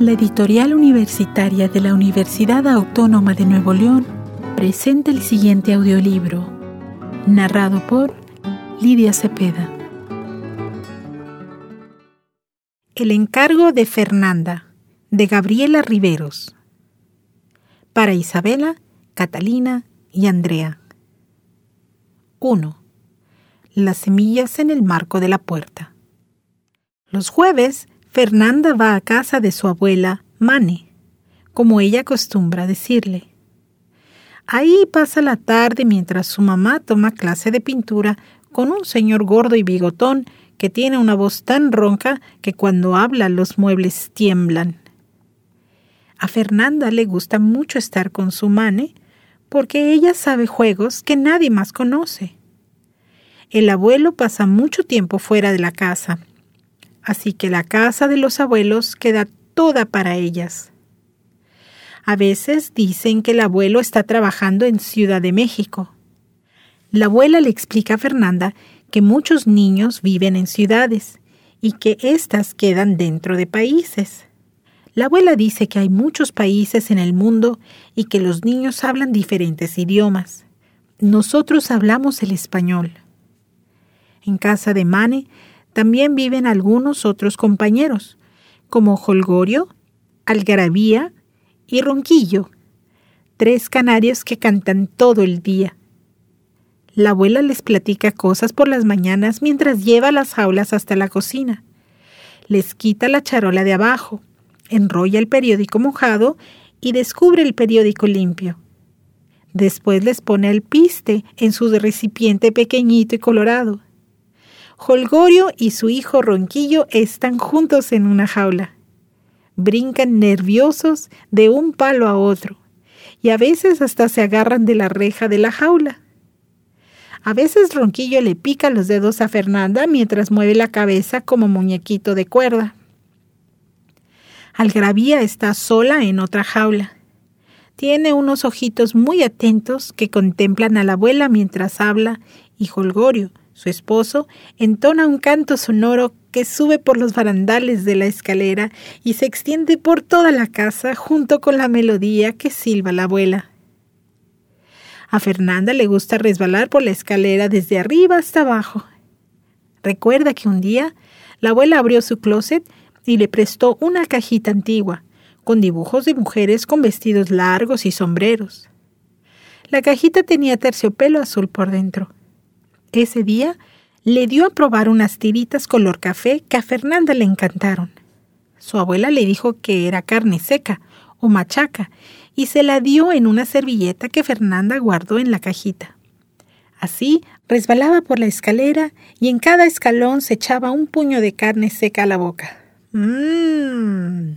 La editorial universitaria de la Universidad Autónoma de Nuevo León presenta el siguiente audiolibro, narrado por Lidia Cepeda. El encargo de Fernanda, de Gabriela Riveros. Para Isabela, Catalina y Andrea. 1. Las semillas en el marco de la puerta. Los jueves Fernanda va a casa de su abuela, Mane, como ella acostumbra decirle. Ahí pasa la tarde mientras su mamá toma clase de pintura con un señor gordo y bigotón que tiene una voz tan ronca que cuando habla los muebles tiemblan. A Fernanda le gusta mucho estar con su Mane porque ella sabe juegos que nadie más conoce. El abuelo pasa mucho tiempo fuera de la casa así que la casa de los abuelos queda toda para ellas. A veces dicen que el abuelo está trabajando en Ciudad de México. La abuela le explica a Fernanda que muchos niños viven en ciudades y que éstas quedan dentro de países. La abuela dice que hay muchos países en el mundo y que los niños hablan diferentes idiomas. Nosotros hablamos el español. En casa de Mane también viven algunos otros compañeros, como Holgorio, Algarabía y Ronquillo, tres canarios que cantan todo el día. La abuela les platica cosas por las mañanas mientras lleva las jaulas hasta la cocina. Les quita la charola de abajo, enrolla el periódico mojado y descubre el periódico limpio. Después les pone el piste en su recipiente pequeñito y colorado. Holgorio y su hijo Ronquillo están juntos en una jaula. Brincan nerviosos de un palo a otro y a veces hasta se agarran de la reja de la jaula. A veces Ronquillo le pica los dedos a Fernanda mientras mueve la cabeza como muñequito de cuerda. Algravía está sola en otra jaula. Tiene unos ojitos muy atentos que contemplan a la abuela mientras habla y Holgorio, su esposo entona un canto sonoro que sube por los barandales de la escalera y se extiende por toda la casa junto con la melodía que silba la abuela. A Fernanda le gusta resbalar por la escalera desde arriba hasta abajo. Recuerda que un día la abuela abrió su closet y le prestó una cajita antigua, con dibujos de mujeres con vestidos largos y sombreros. La cajita tenía terciopelo azul por dentro. Ese día le dio a probar unas tiritas color café que a Fernanda le encantaron. Su abuela le dijo que era carne seca o machaca y se la dio en una servilleta que Fernanda guardó en la cajita. Así resbalaba por la escalera y en cada escalón se echaba un puño de carne seca a la boca. Mmm.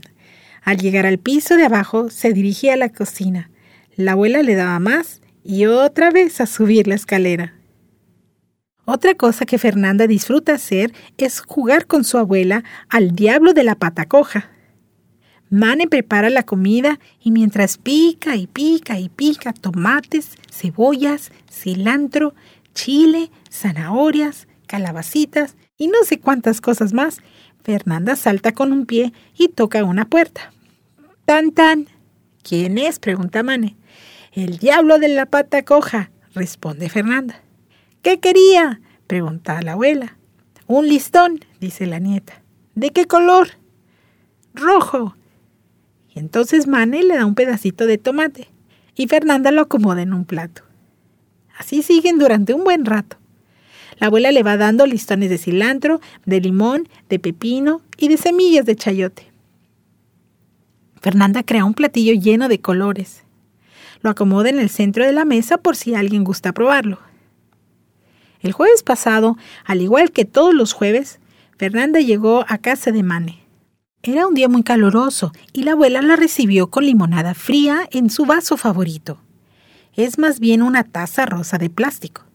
Al llegar al piso de abajo se dirigía a la cocina. La abuela le daba más y otra vez a subir la escalera. Otra cosa que Fernanda disfruta hacer es jugar con su abuela al diablo de la pata coja. Mane prepara la comida y mientras pica y pica y pica tomates, cebollas, cilantro, chile, zanahorias, calabacitas y no sé cuántas cosas más, Fernanda salta con un pie y toca una puerta. ¡Tan, tan! ¿Quién es? pregunta Mane. El diablo de la pata coja, responde Fernanda. ¿Qué quería? pregunta la abuela. Un listón, dice la nieta. ¿De qué color? Rojo. Y entonces Mane le da un pedacito de tomate y Fernanda lo acomoda en un plato. Así siguen durante un buen rato. La abuela le va dando listones de cilantro, de limón, de pepino y de semillas de chayote. Fernanda crea un platillo lleno de colores. Lo acomoda en el centro de la mesa por si alguien gusta probarlo. El jueves pasado, al igual que todos los jueves, Fernanda llegó a casa de Mane. Era un día muy caluroso y la abuela la recibió con limonada fría en su vaso favorito. Es más bien una taza rosa de plástico.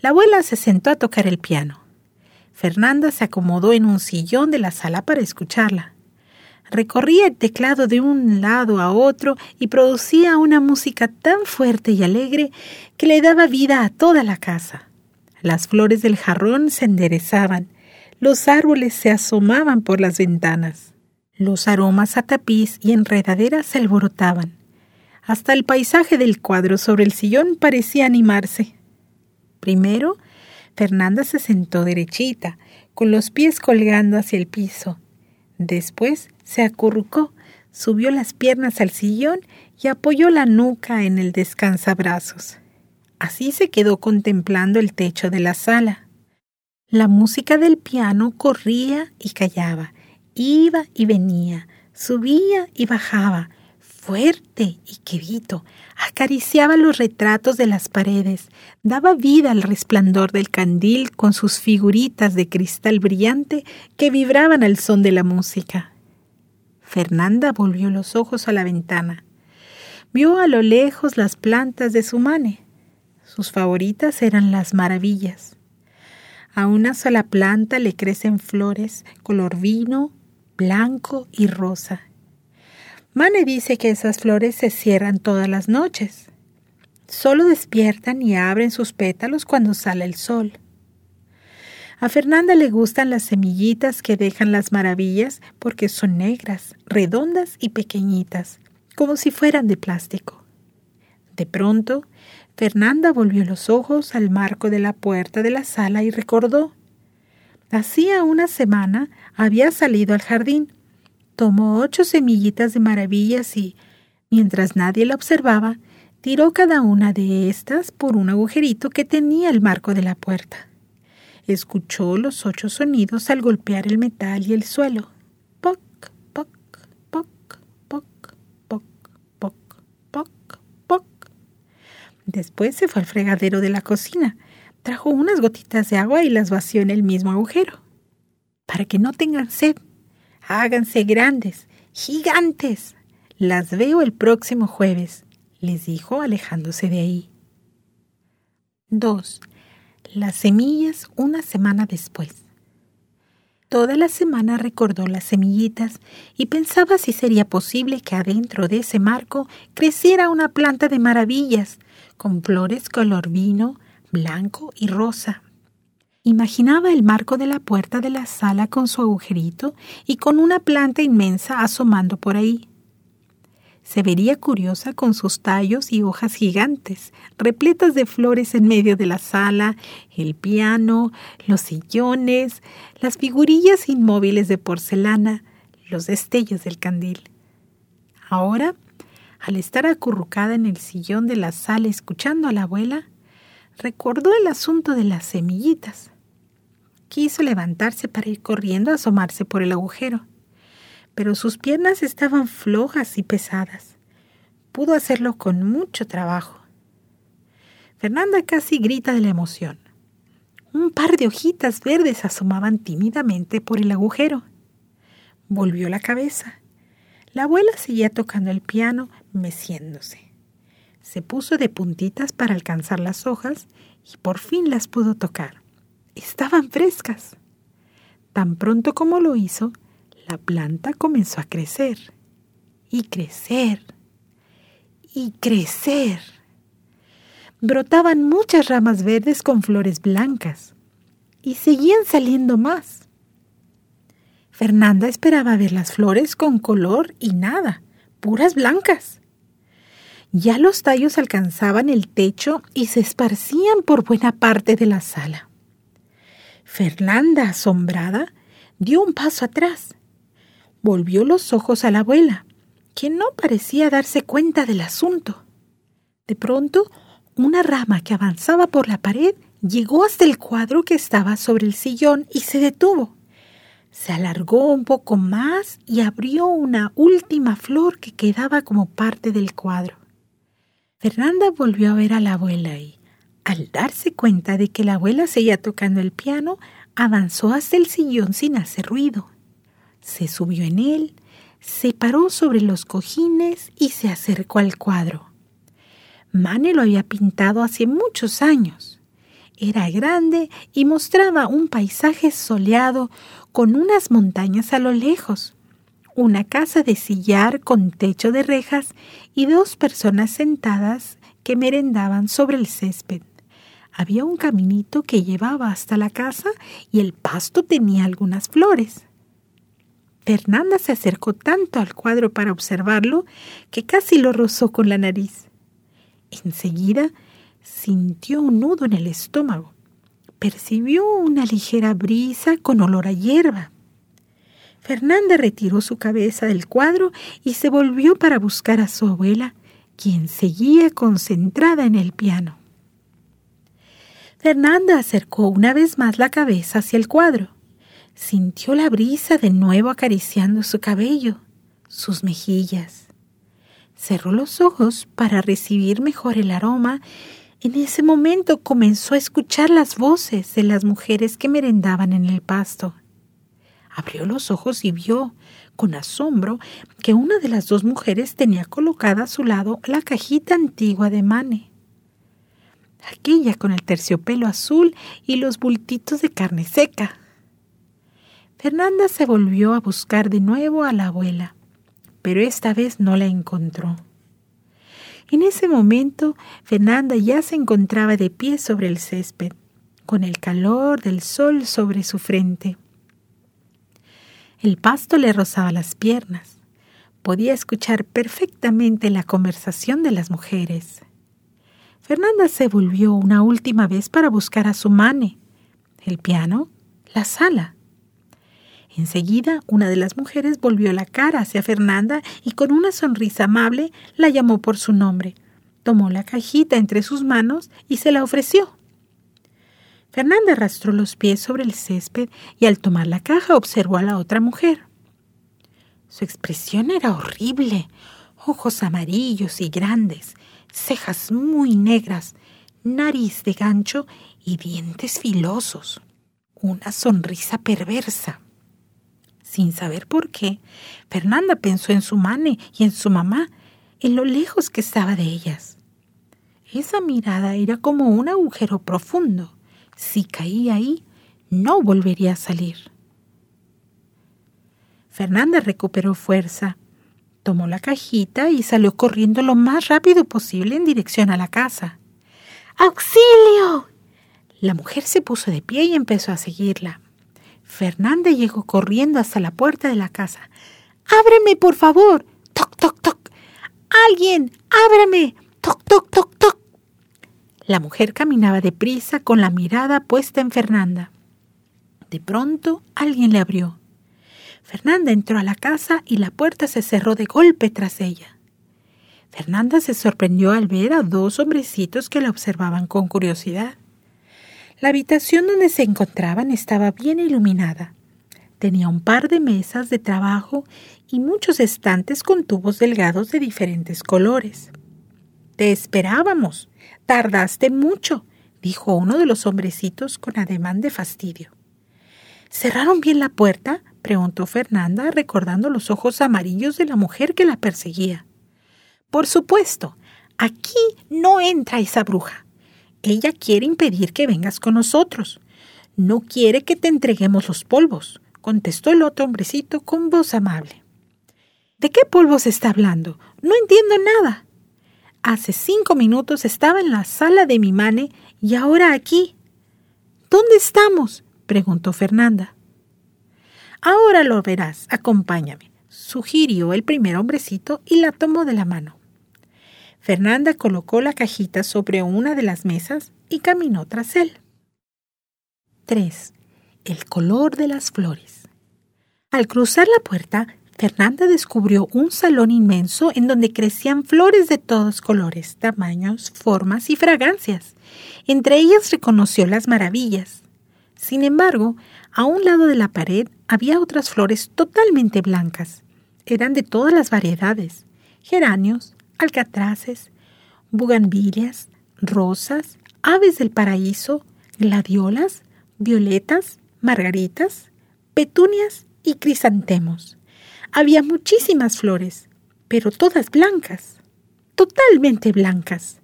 La abuela se sentó a tocar el piano. Fernanda se acomodó en un sillón de la sala para escucharla. Recorría el teclado de un lado a otro y producía una música tan fuerte y alegre que le daba vida a toda la casa. Las flores del jarrón se enderezaban, los árboles se asomaban por las ventanas. Los aromas a tapiz y enredaderas se alborotaban. Hasta el paisaje del cuadro sobre el sillón parecía animarse. Primero, Fernanda se sentó derechita, con los pies colgando hacia el piso. Después se acurrucó, subió las piernas al sillón y apoyó la nuca en el descansabrazos. Así se quedó contemplando el techo de la sala. La música del piano corría y callaba, iba y venía, subía y bajaba, fuerte y querido, acariciaba los retratos de las paredes, daba vida al resplandor del candil con sus figuritas de cristal brillante que vibraban al son de la música. Fernanda volvió los ojos a la ventana. Vio a lo lejos las plantas de su mane. Sus favoritas eran las maravillas. A una sola planta le crecen flores color vino, blanco y rosa. Mane dice que esas flores se cierran todas las noches. Solo despiertan y abren sus pétalos cuando sale el sol. A Fernanda le gustan las semillitas que dejan las maravillas porque son negras, redondas y pequeñitas, como si fueran de plástico. De pronto, Fernanda volvió los ojos al marco de la puerta de la sala y recordó. Hacía una semana había salido al jardín, tomó ocho semillitas de maravillas y, mientras nadie la observaba, tiró cada una de estas por un agujerito que tenía el marco de la puerta. Escuchó los ocho sonidos al golpear el metal y el suelo. Después se fue al fregadero de la cocina, trajo unas gotitas de agua y las vació en el mismo agujero. Para que no tengan sed, háganse grandes, gigantes. Las veo el próximo jueves, les dijo alejándose de ahí. 2. Las semillas una semana después. Toda la semana recordó las semillitas y pensaba si sería posible que adentro de ese marco creciera una planta de maravillas, con flores color vino, blanco y rosa. Imaginaba el marco de la puerta de la sala con su agujerito y con una planta inmensa asomando por ahí. Se vería curiosa con sus tallos y hojas gigantes, repletas de flores en medio de la sala, el piano, los sillones, las figurillas inmóviles de porcelana, los destellos del candil. Ahora al estar acurrucada en el sillón de la sala escuchando a la abuela, recordó el asunto de las semillitas. Quiso levantarse para ir corriendo a asomarse por el agujero, pero sus piernas estaban flojas y pesadas. Pudo hacerlo con mucho trabajo. Fernanda casi grita de la emoción. Un par de hojitas verdes asomaban tímidamente por el agujero. Volvió la cabeza la abuela seguía tocando el piano, meciéndose. Se puso de puntitas para alcanzar las hojas y por fin las pudo tocar. Estaban frescas. Tan pronto como lo hizo, la planta comenzó a crecer y crecer y crecer. Brotaban muchas ramas verdes con flores blancas y seguían saliendo más. Fernanda esperaba ver las flores con color y nada, puras blancas. Ya los tallos alcanzaban el techo y se esparcían por buena parte de la sala. Fernanda, asombrada, dio un paso atrás. Volvió los ojos a la abuela, quien no parecía darse cuenta del asunto. De pronto, una rama que avanzaba por la pared llegó hasta el cuadro que estaba sobre el sillón y se detuvo. Se alargó un poco más y abrió una última flor que quedaba como parte del cuadro. Fernanda volvió a ver a la abuela y, al darse cuenta de que la abuela seguía tocando el piano, avanzó hasta el sillón sin hacer ruido. Se subió en él, se paró sobre los cojines y se acercó al cuadro. Mane lo había pintado hace muchos años. Era grande y mostraba un paisaje soleado con unas montañas a lo lejos, una casa de sillar con techo de rejas y dos personas sentadas que merendaban sobre el césped. Había un caminito que llevaba hasta la casa y el pasto tenía algunas flores. Fernanda se acercó tanto al cuadro para observarlo que casi lo rozó con la nariz. Enseguida sintió un nudo en el estómago. Percibió una ligera brisa con olor a hierba. Fernanda retiró su cabeza del cuadro y se volvió para buscar a su abuela, quien seguía concentrada en el piano. Fernanda acercó una vez más la cabeza hacia el cuadro. Sintió la brisa de nuevo acariciando su cabello, sus mejillas. Cerró los ojos para recibir mejor el aroma. En ese momento comenzó a escuchar las voces de las mujeres que merendaban en el pasto. Abrió los ojos y vio, con asombro, que una de las dos mujeres tenía colocada a su lado la cajita antigua de Mane. Aquella con el terciopelo azul y los bultitos de carne seca. Fernanda se volvió a buscar de nuevo a la abuela, pero esta vez no la encontró. En ese momento, Fernanda ya se encontraba de pie sobre el césped, con el calor del sol sobre su frente. El pasto le rozaba las piernas. Podía escuchar perfectamente la conversación de las mujeres. Fernanda se volvió una última vez para buscar a su mane, el piano, la sala. Enseguida, una de las mujeres volvió la cara hacia Fernanda y con una sonrisa amable la llamó por su nombre. Tomó la cajita entre sus manos y se la ofreció. Fernanda arrastró los pies sobre el césped y al tomar la caja observó a la otra mujer. Su expresión era horrible. Ojos amarillos y grandes, cejas muy negras, nariz de gancho y dientes filosos. Una sonrisa perversa. Sin saber por qué, Fernanda pensó en su mane y en su mamá, en lo lejos que estaba de ellas. Esa mirada era como un agujero profundo. Si caía ahí, no volvería a salir. Fernanda recuperó fuerza, tomó la cajita y salió corriendo lo más rápido posible en dirección a la casa. ¡Auxilio! La mujer se puso de pie y empezó a seguirla. Fernanda llegó corriendo hasta la puerta de la casa. ¡Ábreme, por favor! ¡Toc, toc, toc! ¡Alguien! ¡Ábrame! ¡Toc, toc, toc, toc! La mujer caminaba deprisa con la mirada puesta en Fernanda. De pronto alguien le abrió. Fernanda entró a la casa y la puerta se cerró de golpe tras ella. Fernanda se sorprendió al ver a dos hombrecitos que la observaban con curiosidad. La habitación donde se encontraban estaba bien iluminada. Tenía un par de mesas de trabajo y muchos estantes con tubos delgados de diferentes colores. Te esperábamos. Tardaste mucho, dijo uno de los hombrecitos con ademán de fastidio. ¿Cerraron bien la puerta? preguntó Fernanda, recordando los ojos amarillos de la mujer que la perseguía. Por supuesto, aquí no entra esa bruja. Ella quiere impedir que vengas con nosotros. No quiere que te entreguemos los polvos, contestó el otro hombrecito con voz amable. ¿De qué polvos está hablando? No entiendo nada. Hace cinco minutos estaba en la sala de mi mane y ahora aquí. ¿Dónde estamos? preguntó Fernanda. Ahora lo verás, acompáñame, sugirió el primer hombrecito y la tomó de la mano. Fernanda colocó la cajita sobre una de las mesas y caminó tras él. 3. El color de las flores. Al cruzar la puerta, Fernanda descubrió un salón inmenso en donde crecían flores de todos colores, tamaños, formas y fragancias. Entre ellas reconoció las maravillas. Sin embargo, a un lado de la pared había otras flores totalmente blancas. Eran de todas las variedades. Geranios, alcatraces, bugambilias, rosas, aves del paraíso, gladiolas, violetas, margaritas, petunias y crisantemos. Había muchísimas flores, pero todas blancas, totalmente blancas.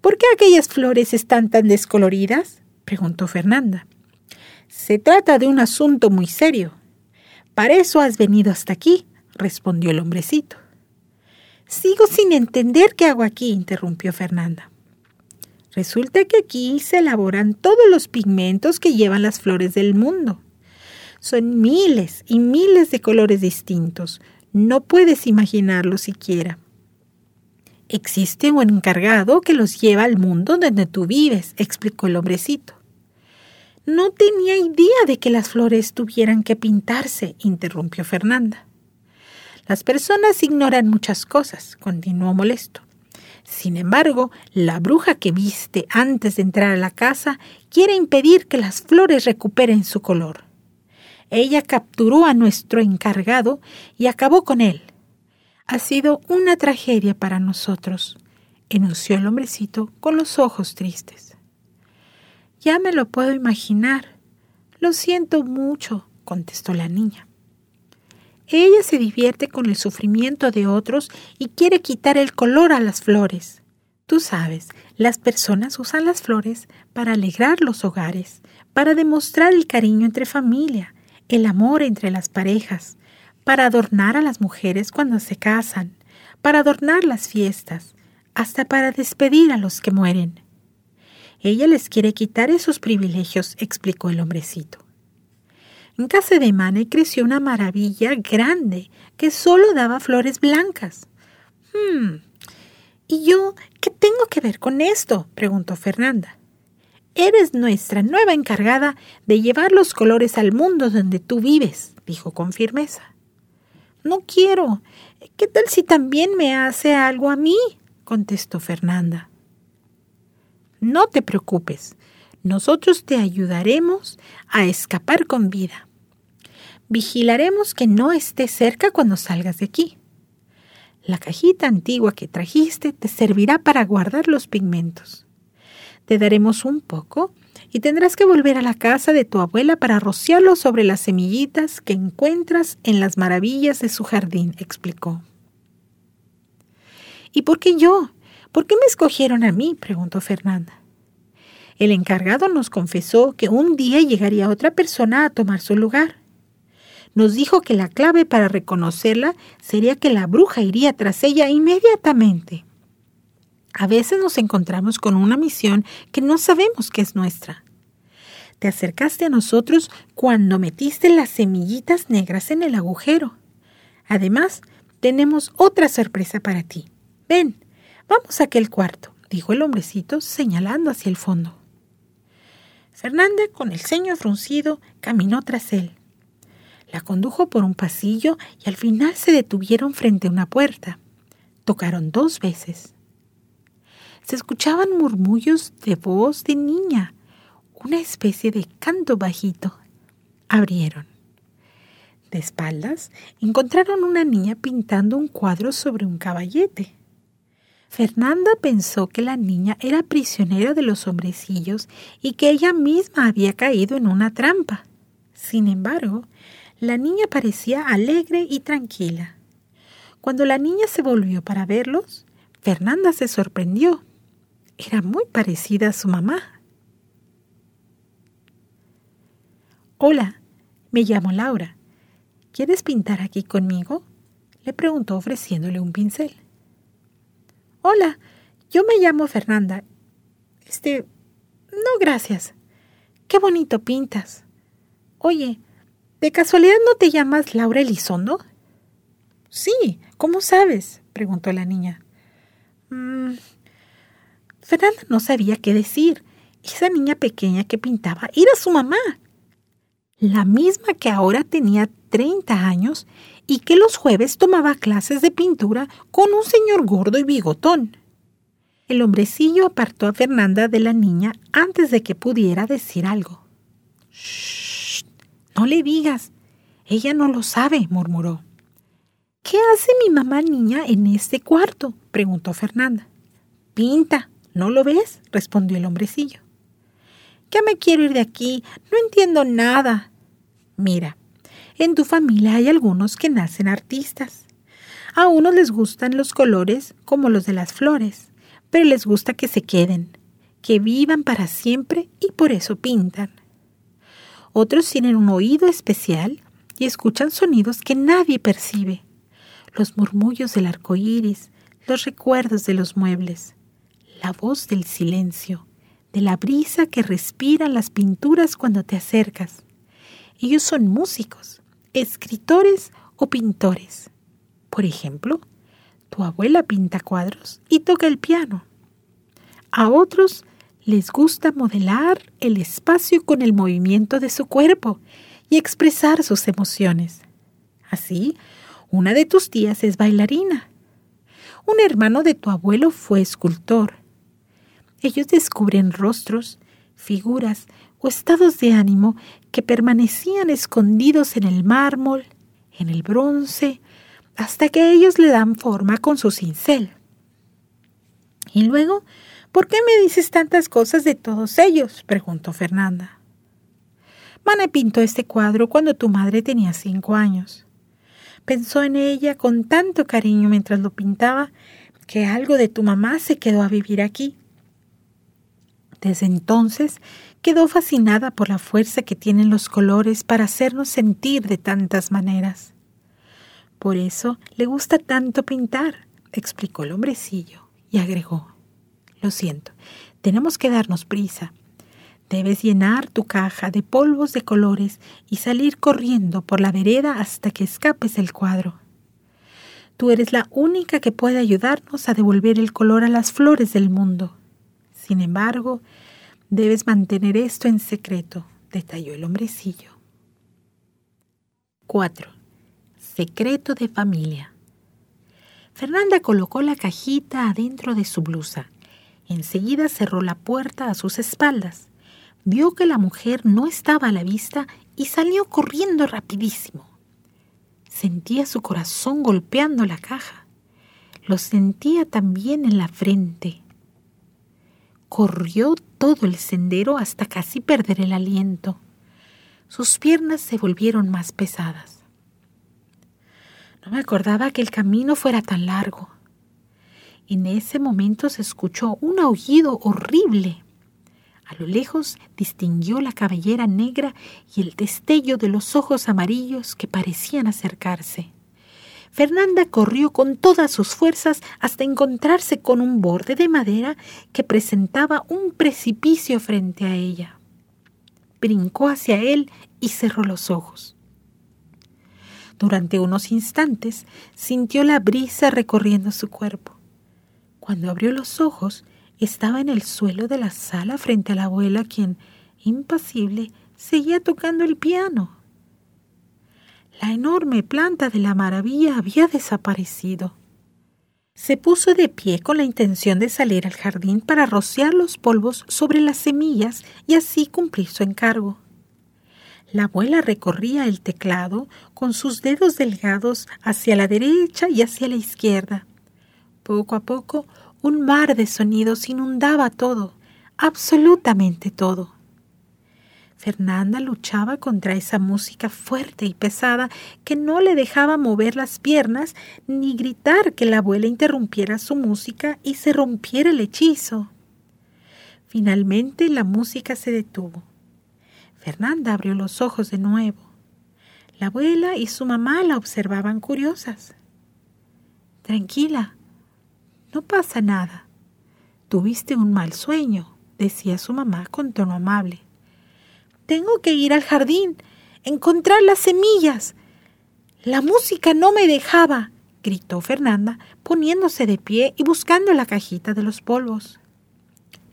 ¿Por qué aquellas flores están tan descoloridas? preguntó Fernanda. Se trata de un asunto muy serio. Para eso has venido hasta aquí, respondió el hombrecito. Sigo sin entender qué hago aquí, interrumpió Fernanda. Resulta que aquí se elaboran todos los pigmentos que llevan las flores del mundo. Son miles y miles de colores distintos. No puedes imaginarlo siquiera. Existe un encargado que los lleva al mundo donde tú vives, explicó el hombrecito. No tenía idea de que las flores tuvieran que pintarse, interrumpió Fernanda. Las personas ignoran muchas cosas, continuó molesto. Sin embargo, la bruja que viste antes de entrar a la casa quiere impedir que las flores recuperen su color. Ella capturó a nuestro encargado y acabó con él. Ha sido una tragedia para nosotros, enunció el hombrecito con los ojos tristes. Ya me lo puedo imaginar. Lo siento mucho, contestó la niña. Ella se divierte con el sufrimiento de otros y quiere quitar el color a las flores. Tú sabes, las personas usan las flores para alegrar los hogares, para demostrar el cariño entre familia, el amor entre las parejas, para adornar a las mujeres cuando se casan, para adornar las fiestas, hasta para despedir a los que mueren. Ella les quiere quitar esos privilegios, explicó el hombrecito. En casa de Mane creció una maravilla grande que solo daba flores blancas. Hmm. ¿Y yo qué tengo que ver con esto? preguntó Fernanda. Eres nuestra nueva encargada de llevar los colores al mundo donde tú vives, dijo con firmeza. No quiero. ¿Qué tal si también me hace algo a mí? contestó Fernanda. No te preocupes, nosotros te ayudaremos a escapar con vida. Vigilaremos que no estés cerca cuando salgas de aquí. La cajita antigua que trajiste te servirá para guardar los pigmentos. Te daremos un poco y tendrás que volver a la casa de tu abuela para rociarlo sobre las semillitas que encuentras en las maravillas de su jardín, explicó. ¿Y por qué yo? ¿Por qué me escogieron a mí? preguntó Fernanda. El encargado nos confesó que un día llegaría otra persona a tomar su lugar. Nos dijo que la clave para reconocerla sería que la bruja iría tras ella inmediatamente. A veces nos encontramos con una misión que no sabemos que es nuestra. Te acercaste a nosotros cuando metiste las semillitas negras en el agujero. Además, tenemos otra sorpresa para ti. Ven, vamos a aquel cuarto, dijo el hombrecito señalando hacia el fondo. Fernanda, con el ceño fruncido, caminó tras él. La condujo por un pasillo y al final se detuvieron frente a una puerta. Tocaron dos veces. Se escuchaban murmullos de voz de niña, una especie de canto bajito. Abrieron. De espaldas encontraron una niña pintando un cuadro sobre un caballete. Fernanda pensó que la niña era prisionera de los hombrecillos y que ella misma había caído en una trampa. Sin embargo, la niña parecía alegre y tranquila. Cuando la niña se volvió para verlos, Fernanda se sorprendió. Era muy parecida a su mamá. Hola, me llamo Laura. ¿Quieres pintar aquí conmigo? le preguntó ofreciéndole un pincel. Hola, yo me llamo Fernanda. Este... No, gracias. Qué bonito pintas. Oye, ¿de casualidad no te llamas Laura Elizondo? Sí, ¿cómo sabes? preguntó la niña. Mm, Fernanda no sabía qué decir. Esa niña pequeña que pintaba era su mamá. La misma que ahora tenía 30 años y que los jueves tomaba clases de pintura con un señor gordo y bigotón. El hombrecillo apartó a Fernanda de la niña antes de que pudiera decir algo. Shh, no le digas. Ella no lo sabe, murmuró. ¿Qué hace mi mamá niña en este cuarto? preguntó Fernanda. Pinta, ¿no lo ves? respondió el hombrecillo. Ya me quiero ir de aquí, no entiendo nada. Mira, en tu familia hay algunos que nacen artistas. A unos les gustan los colores como los de las flores, pero les gusta que se queden, que vivan para siempre y por eso pintan. Otros tienen un oído especial y escuchan sonidos que nadie percibe. Los murmullos del arco iris, los recuerdos de los muebles, la voz del silencio, de la brisa que respiran las pinturas cuando te acercas Ellos son músicos, escritores o pintores. Por ejemplo, tu abuela pinta cuadros y toca el piano. A otros les gusta modelar el espacio con el movimiento de su cuerpo y expresar sus emociones. Así, una de tus tías es bailarina. Un hermano de tu abuelo fue escultor. Ellos descubren rostros, figuras o estados de ánimo que permanecían escondidos en el mármol, en el bronce, hasta que ellos le dan forma con su cincel. Y luego ¿Por qué me dices tantas cosas de todos ellos? preguntó Fernanda. Mane pintó este cuadro cuando tu madre tenía cinco años. Pensó en ella con tanto cariño mientras lo pintaba que algo de tu mamá se quedó a vivir aquí. Desde entonces quedó fascinada por la fuerza que tienen los colores para hacernos sentir de tantas maneras. Por eso le gusta tanto pintar, explicó el hombrecillo, y agregó lo siento, tenemos que darnos prisa. Debes llenar tu caja de polvos de colores y salir corriendo por la vereda hasta que escapes el cuadro. Tú eres la única que puede ayudarnos a devolver el color a las flores del mundo. Sin embargo, debes mantener esto en secreto, detalló el hombrecillo. 4. Secreto de familia. Fernanda colocó la cajita adentro de su blusa Enseguida cerró la puerta a sus espaldas. Vio que la mujer no estaba a la vista y salió corriendo rapidísimo. Sentía su corazón golpeando la caja. Lo sentía también en la frente. Corrió todo el sendero hasta casi perder el aliento. Sus piernas se volvieron más pesadas. No me acordaba que el camino fuera tan largo. En ese momento se escuchó un aullido horrible. A lo lejos distinguió la cabellera negra y el destello de los ojos amarillos que parecían acercarse. Fernanda corrió con todas sus fuerzas hasta encontrarse con un borde de madera que presentaba un precipicio frente a ella. Brincó hacia él y cerró los ojos. Durante unos instantes sintió la brisa recorriendo su cuerpo. Cuando abrió los ojos, estaba en el suelo de la sala frente a la abuela, quien, impasible, seguía tocando el piano. La enorme planta de la maravilla había desaparecido. Se puso de pie con la intención de salir al jardín para rociar los polvos sobre las semillas y así cumplir su encargo. La abuela recorría el teclado con sus dedos delgados hacia la derecha y hacia la izquierda. Poco a poco, un mar de sonidos inundaba todo, absolutamente todo. Fernanda luchaba contra esa música fuerte y pesada que no le dejaba mover las piernas ni gritar que la abuela interrumpiera su música y se rompiera el hechizo. Finalmente la música se detuvo. Fernanda abrió los ojos de nuevo. La abuela y su mamá la observaban curiosas. Tranquila, no pasa nada. Tuviste un mal sueño, decía su mamá con tono amable. Tengo que ir al jardín, encontrar las semillas. La música no me dejaba, gritó Fernanda, poniéndose de pie y buscando la cajita de los polvos.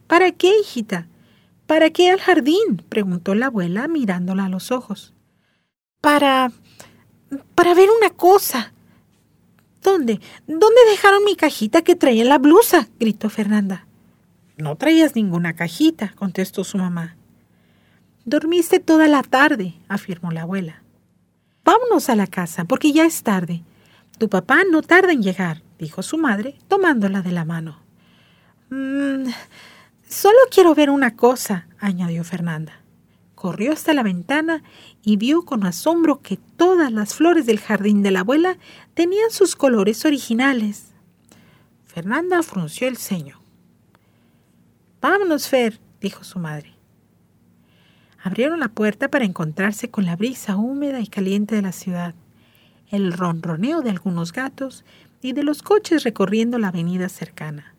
¿Para qué, hijita? ¿Para qué al jardín? preguntó la abuela mirándola a los ojos. Para. para ver una cosa, ¿Dónde? ¿Dónde dejaron mi cajita que traía la blusa? gritó Fernanda. No traías ninguna cajita, contestó su mamá. Dormiste toda la tarde, afirmó la abuela. Vámonos a la casa, porque ya es tarde. Tu papá no tarda en llegar, dijo su madre, tomándola de la mano. Mm, solo quiero ver una cosa, añadió Fernanda corrió hasta la ventana y vio con asombro que todas las flores del jardín de la abuela tenían sus colores originales. Fernanda frunció el ceño. Vámonos, Fer, dijo su madre. Abrieron la puerta para encontrarse con la brisa húmeda y caliente de la ciudad, el ronroneo de algunos gatos y de los coches recorriendo la avenida cercana.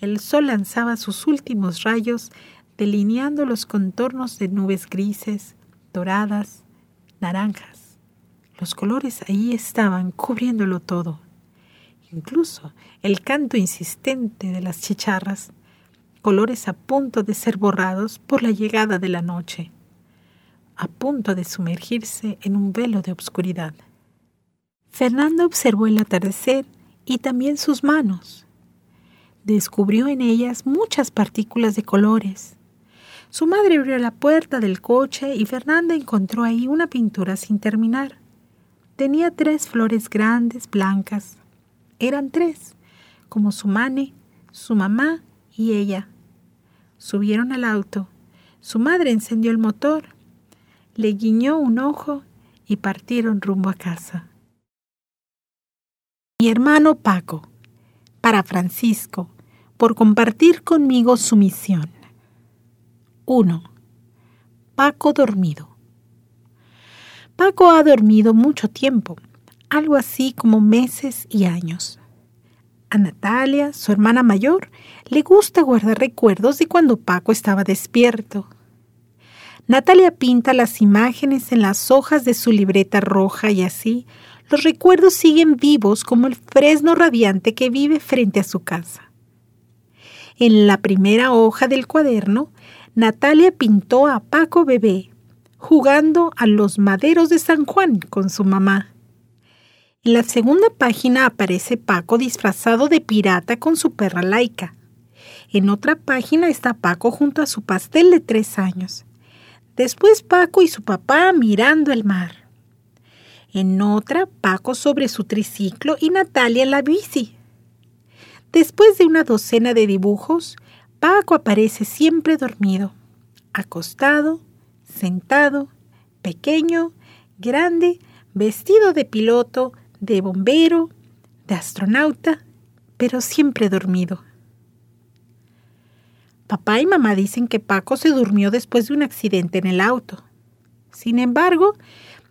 El sol lanzaba sus últimos rayos delineando los contornos de nubes grises, doradas, naranjas. Los colores ahí estaban cubriéndolo todo. Incluso el canto insistente de las chicharras, colores a punto de ser borrados por la llegada de la noche, a punto de sumergirse en un velo de obscuridad. Fernando observó el atardecer y también sus manos. Descubrió en ellas muchas partículas de colores. Su madre abrió la puerta del coche y Fernanda encontró ahí una pintura sin terminar. Tenía tres flores grandes, blancas. Eran tres, como su mane, su mamá y ella. Subieron al auto. Su madre encendió el motor, le guiñó un ojo y partieron rumbo a casa. Mi hermano Paco, para Francisco, por compartir conmigo su misión. 1. Paco dormido. Paco ha dormido mucho tiempo, algo así como meses y años. A Natalia, su hermana mayor, le gusta guardar recuerdos de cuando Paco estaba despierto. Natalia pinta las imágenes en las hojas de su libreta roja y así los recuerdos siguen vivos como el fresno radiante que vive frente a su casa. En la primera hoja del cuaderno, Natalia pintó a Paco bebé, jugando a los maderos de San Juan con su mamá. En la segunda página aparece Paco disfrazado de pirata con su perra laica. En otra página está Paco junto a su pastel de tres años. Después Paco y su papá mirando el mar. En otra, Paco sobre su triciclo y Natalia en la bici. Después de una docena de dibujos, Paco aparece siempre dormido, acostado, sentado, pequeño, grande, vestido de piloto, de bombero, de astronauta, pero siempre dormido. Papá y mamá dicen que Paco se durmió después de un accidente en el auto. Sin embargo,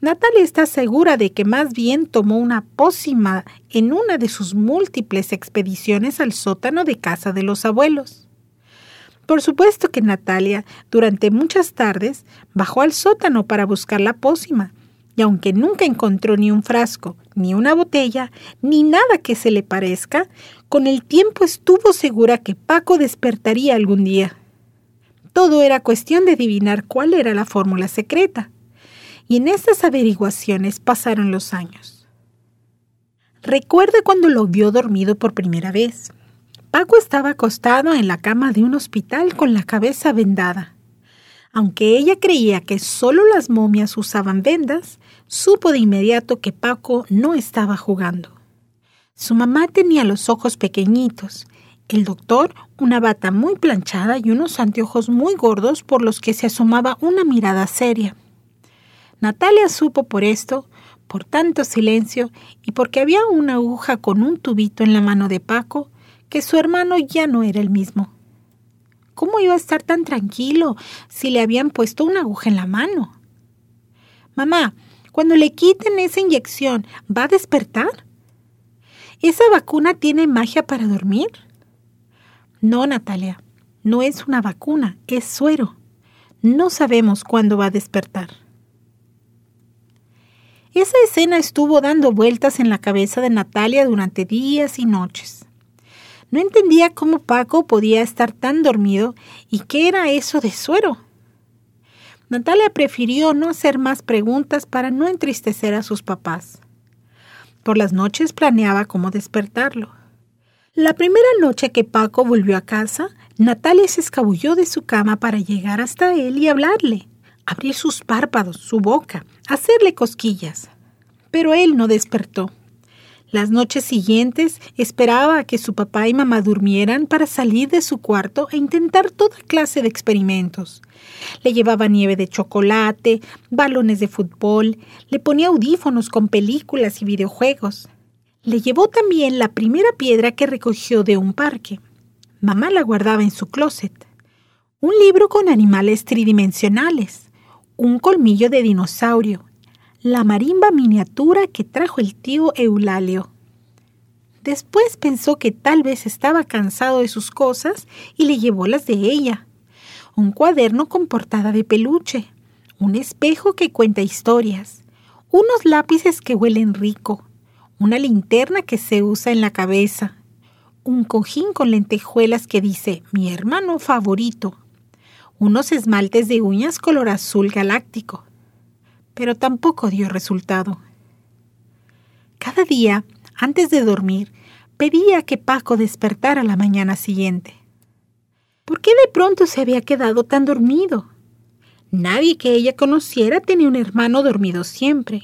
Natalia está segura de que más bien tomó una pócima en una de sus múltiples expediciones al sótano de casa de los abuelos. Por supuesto que Natalia, durante muchas tardes, bajó al sótano para buscar la pócima, y aunque nunca encontró ni un frasco, ni una botella, ni nada que se le parezca, con el tiempo estuvo segura que Paco despertaría algún día. Todo era cuestión de adivinar cuál era la fórmula secreta y en estas averiguaciones pasaron los años. Recuerda cuando lo vio dormido por primera vez. Paco estaba acostado en la cama de un hospital con la cabeza vendada. Aunque ella creía que solo las momias usaban vendas, supo de inmediato que Paco no estaba jugando. Su mamá tenía los ojos pequeñitos, el doctor una bata muy planchada y unos anteojos muy gordos por los que se asomaba una mirada seria. Natalia supo por esto, por tanto silencio y porque había una aguja con un tubito en la mano de Paco, que su hermano ya no era el mismo. ¿Cómo iba a estar tan tranquilo si le habían puesto una aguja en la mano? Mamá, cuando le quiten esa inyección, ¿va a despertar? ¿Esa vacuna tiene magia para dormir? No, Natalia, no es una vacuna, es suero. No sabemos cuándo va a despertar. Esa escena estuvo dando vueltas en la cabeza de Natalia durante días y noches. No entendía cómo Paco podía estar tan dormido y qué era eso de suero. Natalia prefirió no hacer más preguntas para no entristecer a sus papás. Por las noches planeaba cómo despertarlo. La primera noche que Paco volvió a casa, Natalia se escabulló de su cama para llegar hasta él y hablarle abrir sus párpados, su boca, hacerle cosquillas. Pero él no despertó. Las noches siguientes esperaba a que su papá y mamá durmieran para salir de su cuarto e intentar toda clase de experimentos. Le llevaba nieve de chocolate, balones de fútbol, le ponía audífonos con películas y videojuegos. Le llevó también la primera piedra que recogió de un parque. Mamá la guardaba en su closet. Un libro con animales tridimensionales un colmillo de dinosaurio, la marimba miniatura que trajo el tío Eulalio. Después pensó que tal vez estaba cansado de sus cosas y le llevó las de ella. Un cuaderno con portada de peluche, un espejo que cuenta historias, unos lápices que huelen rico, una linterna que se usa en la cabeza, un cojín con lentejuelas que dice mi hermano favorito, unos esmaltes de uñas color azul galáctico. Pero tampoco dio resultado. Cada día, antes de dormir, pedía que Paco despertara la mañana siguiente. ¿Por qué de pronto se había quedado tan dormido? Nadie que ella conociera tenía un hermano dormido siempre.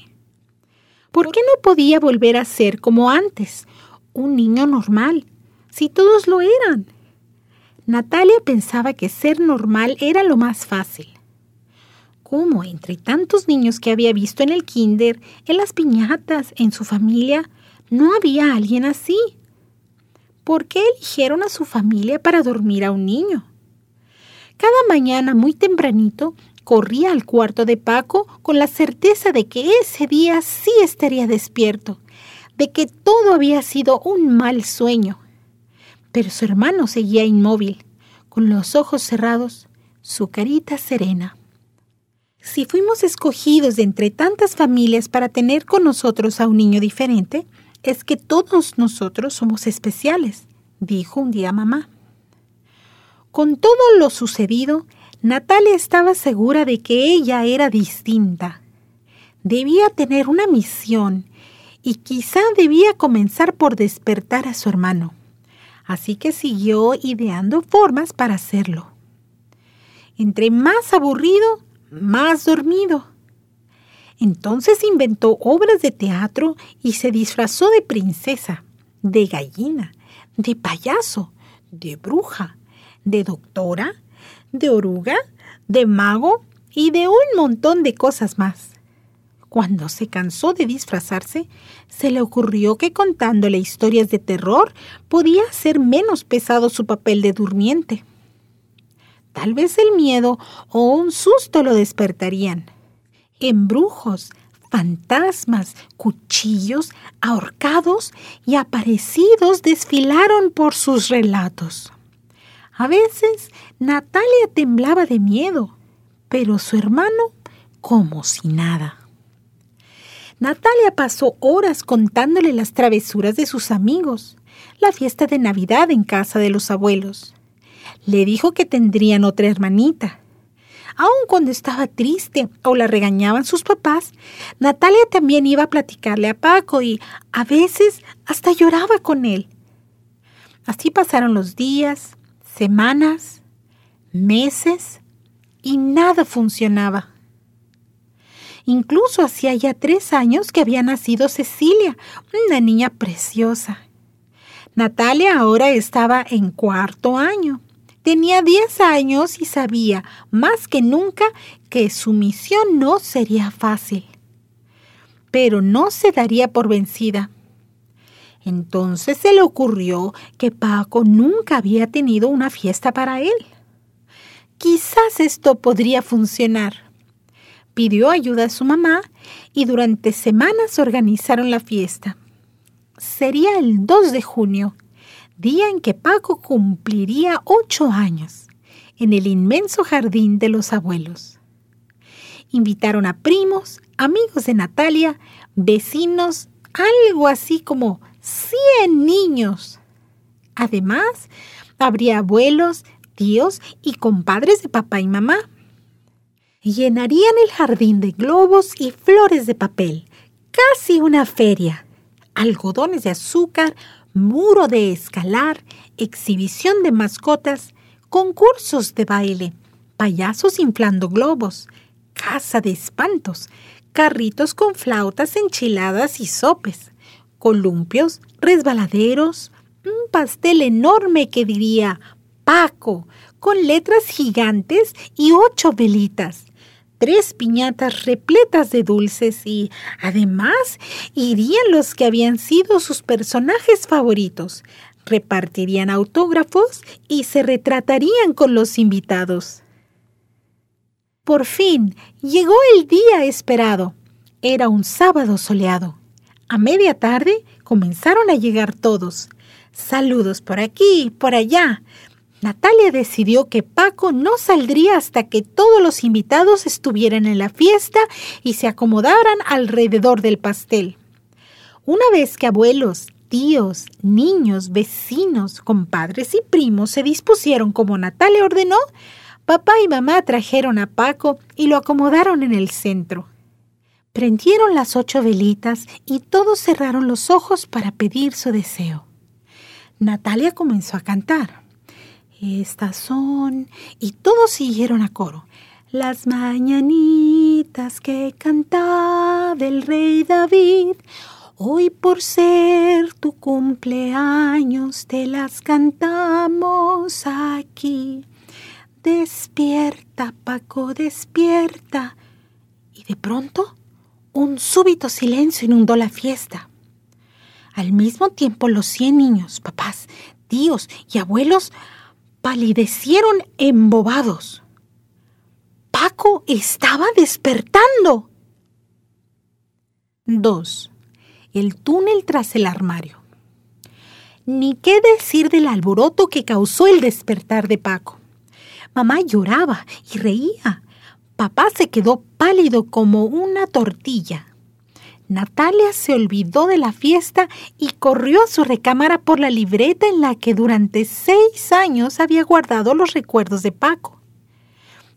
¿Por qué no podía volver a ser como antes, un niño normal, si todos lo eran? Natalia pensaba que ser normal era lo más fácil. ¿Cómo entre tantos niños que había visto en el kinder, en las piñatas, en su familia, no había alguien así? ¿Por qué eligieron a su familia para dormir a un niño? Cada mañana muy tempranito corría al cuarto de Paco con la certeza de que ese día sí estaría despierto, de que todo había sido un mal sueño. Pero su hermano seguía inmóvil, con los ojos cerrados, su carita serena. Si fuimos escogidos de entre tantas familias para tener con nosotros a un niño diferente, es que todos nosotros somos especiales, dijo un día mamá. Con todo lo sucedido, Natalia estaba segura de que ella era distinta. Debía tener una misión y quizá debía comenzar por despertar a su hermano. Así que siguió ideando formas para hacerlo. Entre más aburrido, más dormido. Entonces inventó obras de teatro y se disfrazó de princesa, de gallina, de payaso, de bruja, de doctora, de oruga, de mago y de un montón de cosas más. Cuando se cansó de disfrazarse, se le ocurrió que contándole historias de terror podía hacer menos pesado su papel de durmiente. Tal vez el miedo o un susto lo despertarían. Embrujos, fantasmas, cuchillos, ahorcados y aparecidos desfilaron por sus relatos. A veces Natalia temblaba de miedo, pero su hermano como si nada. Natalia pasó horas contándole las travesuras de sus amigos, la fiesta de Navidad en casa de los abuelos. Le dijo que tendrían otra hermanita. Aun cuando estaba triste o la regañaban sus papás, Natalia también iba a platicarle a Paco y a veces hasta lloraba con él. Así pasaron los días, semanas, meses y nada funcionaba. Incluso hacía ya tres años que había nacido Cecilia, una niña preciosa. Natalia ahora estaba en cuarto año. Tenía diez años y sabía más que nunca que su misión no sería fácil. Pero no se daría por vencida. Entonces se le ocurrió que Paco nunca había tenido una fiesta para él. Quizás esto podría funcionar pidió ayuda a su mamá y durante semanas organizaron la fiesta. Sería el 2 de junio, día en que Paco cumpliría ocho años, en el inmenso jardín de los abuelos. Invitaron a primos, amigos de Natalia, vecinos, algo así como 100 niños. Además, habría abuelos, tíos y compadres de papá y mamá llenarían el jardín de globos y flores de papel, casi una feria, algodones de azúcar, muro de escalar, exhibición de mascotas, concursos de baile, payasos inflando globos, casa de espantos, carritos con flautas enchiladas y sopes, columpios, resbaladeros, un pastel enorme que diría Paco, con letras gigantes y ocho velitas, tres piñatas repletas de dulces y, además, irían los que habían sido sus personajes favoritos, repartirían autógrafos y se retratarían con los invitados. Por fin llegó el día esperado. Era un sábado soleado. A media tarde comenzaron a llegar todos. Saludos por aquí, por allá. Natalia decidió que Paco no saldría hasta que todos los invitados estuvieran en la fiesta y se acomodaran alrededor del pastel. Una vez que abuelos, tíos, niños, vecinos, compadres y primos se dispusieron como Natalia ordenó, papá y mamá trajeron a Paco y lo acomodaron en el centro. Prendieron las ocho velitas y todos cerraron los ojos para pedir su deseo. Natalia comenzó a cantar. Estas son... y todos siguieron a coro. Las mañanitas que cantaba el rey David, hoy por ser tu cumpleaños te las cantamos aquí. Despierta, Paco, despierta. Y de pronto, un súbito silencio inundó la fiesta. Al mismo tiempo, los cien niños, papás, tíos y abuelos palidecieron embobados. Paco estaba despertando. 2. El túnel tras el armario. Ni qué decir del alboroto que causó el despertar de Paco. Mamá lloraba y reía. Papá se quedó pálido como una tortilla. Natalia se olvidó de la fiesta y corrió a su recámara por la libreta en la que durante seis años había guardado los recuerdos de Paco.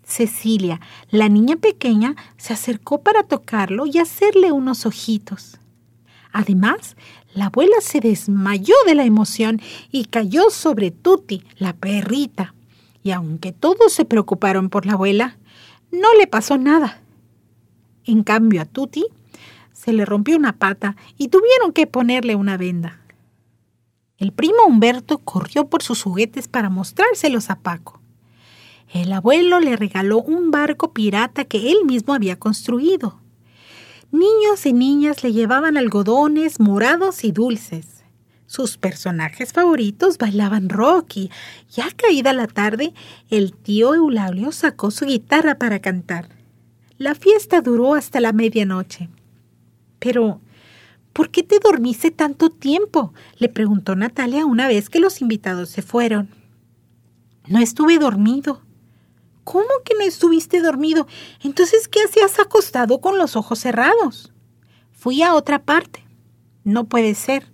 Cecilia, la niña pequeña, se acercó para tocarlo y hacerle unos ojitos. Además, la abuela se desmayó de la emoción y cayó sobre Tuti, la perrita. Y aunque todos se preocuparon por la abuela, no le pasó nada. En cambio a Tuti se le rompió una pata y tuvieron que ponerle una venda. El primo Humberto corrió por sus juguetes para mostrárselos a Paco. El abuelo le regaló un barco pirata que él mismo había construido. Niños y niñas le llevaban algodones morados y dulces. Sus personajes favoritos bailaban rock y, ya caída la tarde, el tío Eulalio sacó su guitarra para cantar. La fiesta duró hasta la medianoche. Pero, ¿por qué te dormiste tanto tiempo? le preguntó Natalia una vez que los invitados se fueron. No estuve dormido. ¿Cómo que no estuviste dormido? Entonces, ¿qué hacías acostado con los ojos cerrados? Fui a otra parte. No puede ser.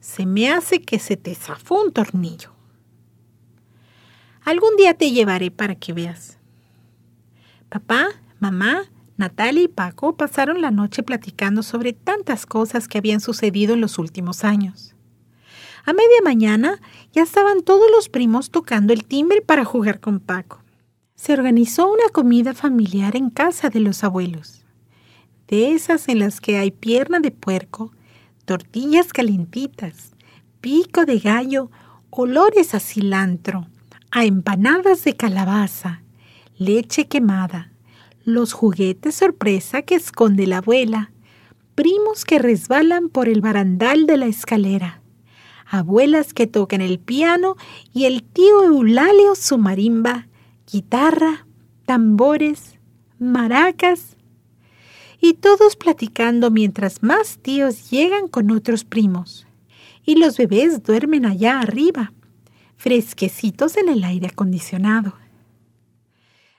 Se me hace que se te zafó un tornillo. Algún día te llevaré para que veas. Papá, mamá, Natalia y Paco pasaron la noche platicando sobre tantas cosas que habían sucedido en los últimos años. A media mañana ya estaban todos los primos tocando el timbre para jugar con Paco. Se organizó una comida familiar en casa de los abuelos, de esas en las que hay pierna de puerco, tortillas calentitas, pico de gallo, olores a cilantro, a empanadas de calabaza, leche quemada, los juguetes sorpresa que esconde la abuela, primos que resbalan por el barandal de la escalera, abuelas que tocan el piano y el tío Eulalio su marimba, guitarra, tambores, maracas, y todos platicando mientras más tíos llegan con otros primos, y los bebés duermen allá arriba, fresquecitos en el aire acondicionado.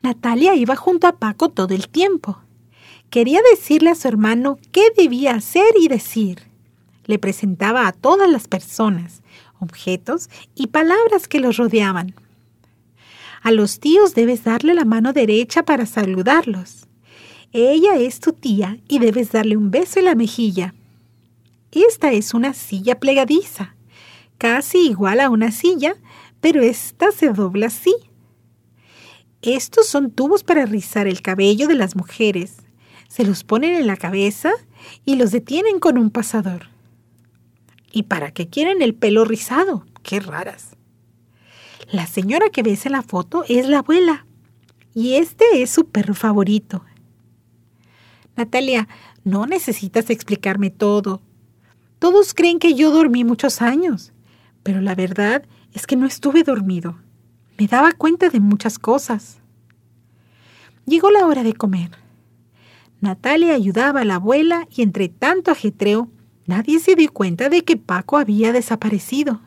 Natalia iba junto a Paco todo el tiempo. Quería decirle a su hermano qué debía hacer y decir. Le presentaba a todas las personas, objetos y palabras que los rodeaban. A los tíos debes darle la mano derecha para saludarlos. Ella es tu tía y debes darle un beso en la mejilla. Esta es una silla plegadiza, casi igual a una silla, pero esta se dobla así estos son tubos para rizar el cabello de las mujeres. Se los ponen en la cabeza y los detienen con un pasador. ¿Y para qué quieren el pelo rizado? ¡Qué raras! La señora que ves en la foto es la abuela. Y este es su perro favorito. Natalia, no necesitas explicarme todo. Todos creen que yo dormí muchos años, pero la verdad es que no estuve dormido me daba cuenta de muchas cosas. Llegó la hora de comer. Natalia ayudaba a la abuela y entre tanto ajetreo, nadie se dio cuenta de que Paco había desaparecido.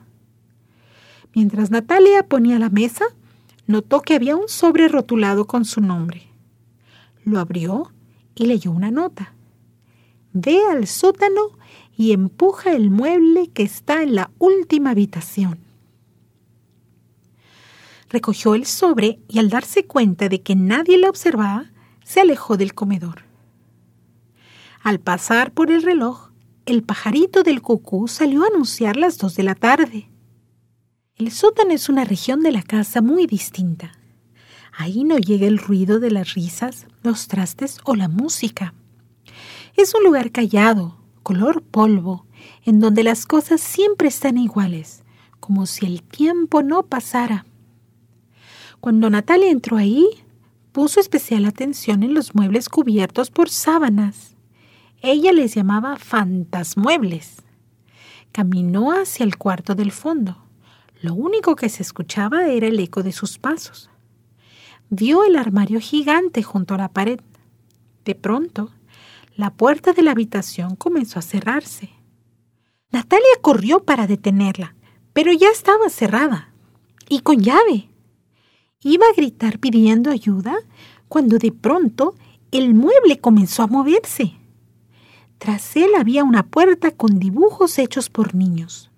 Mientras Natalia ponía la mesa, notó que había un sobre rotulado con su nombre. Lo abrió y leyó una nota. Ve al sótano y empuja el mueble que está en la última habitación. Recogió el sobre y al darse cuenta de que nadie la observaba, se alejó del comedor. Al pasar por el reloj, el pajarito del cucú salió a anunciar las dos de la tarde. El sótano es una región de la casa muy distinta. Ahí no llega el ruido de las risas, los trastes o la música. Es un lugar callado, color polvo, en donde las cosas siempre están iguales, como si el tiempo no pasara. Cuando Natalia entró ahí, puso especial atención en los muebles cubiertos por sábanas. Ella les llamaba fantasmuebles. Caminó hacia el cuarto del fondo. Lo único que se escuchaba era el eco de sus pasos. Vio el armario gigante junto a la pared. De pronto, la puerta de la habitación comenzó a cerrarse. Natalia corrió para detenerla, pero ya estaba cerrada y con llave. Iba a gritar pidiendo ayuda cuando de pronto el mueble comenzó a moverse. Tras él había una puerta con dibujos hechos por niños.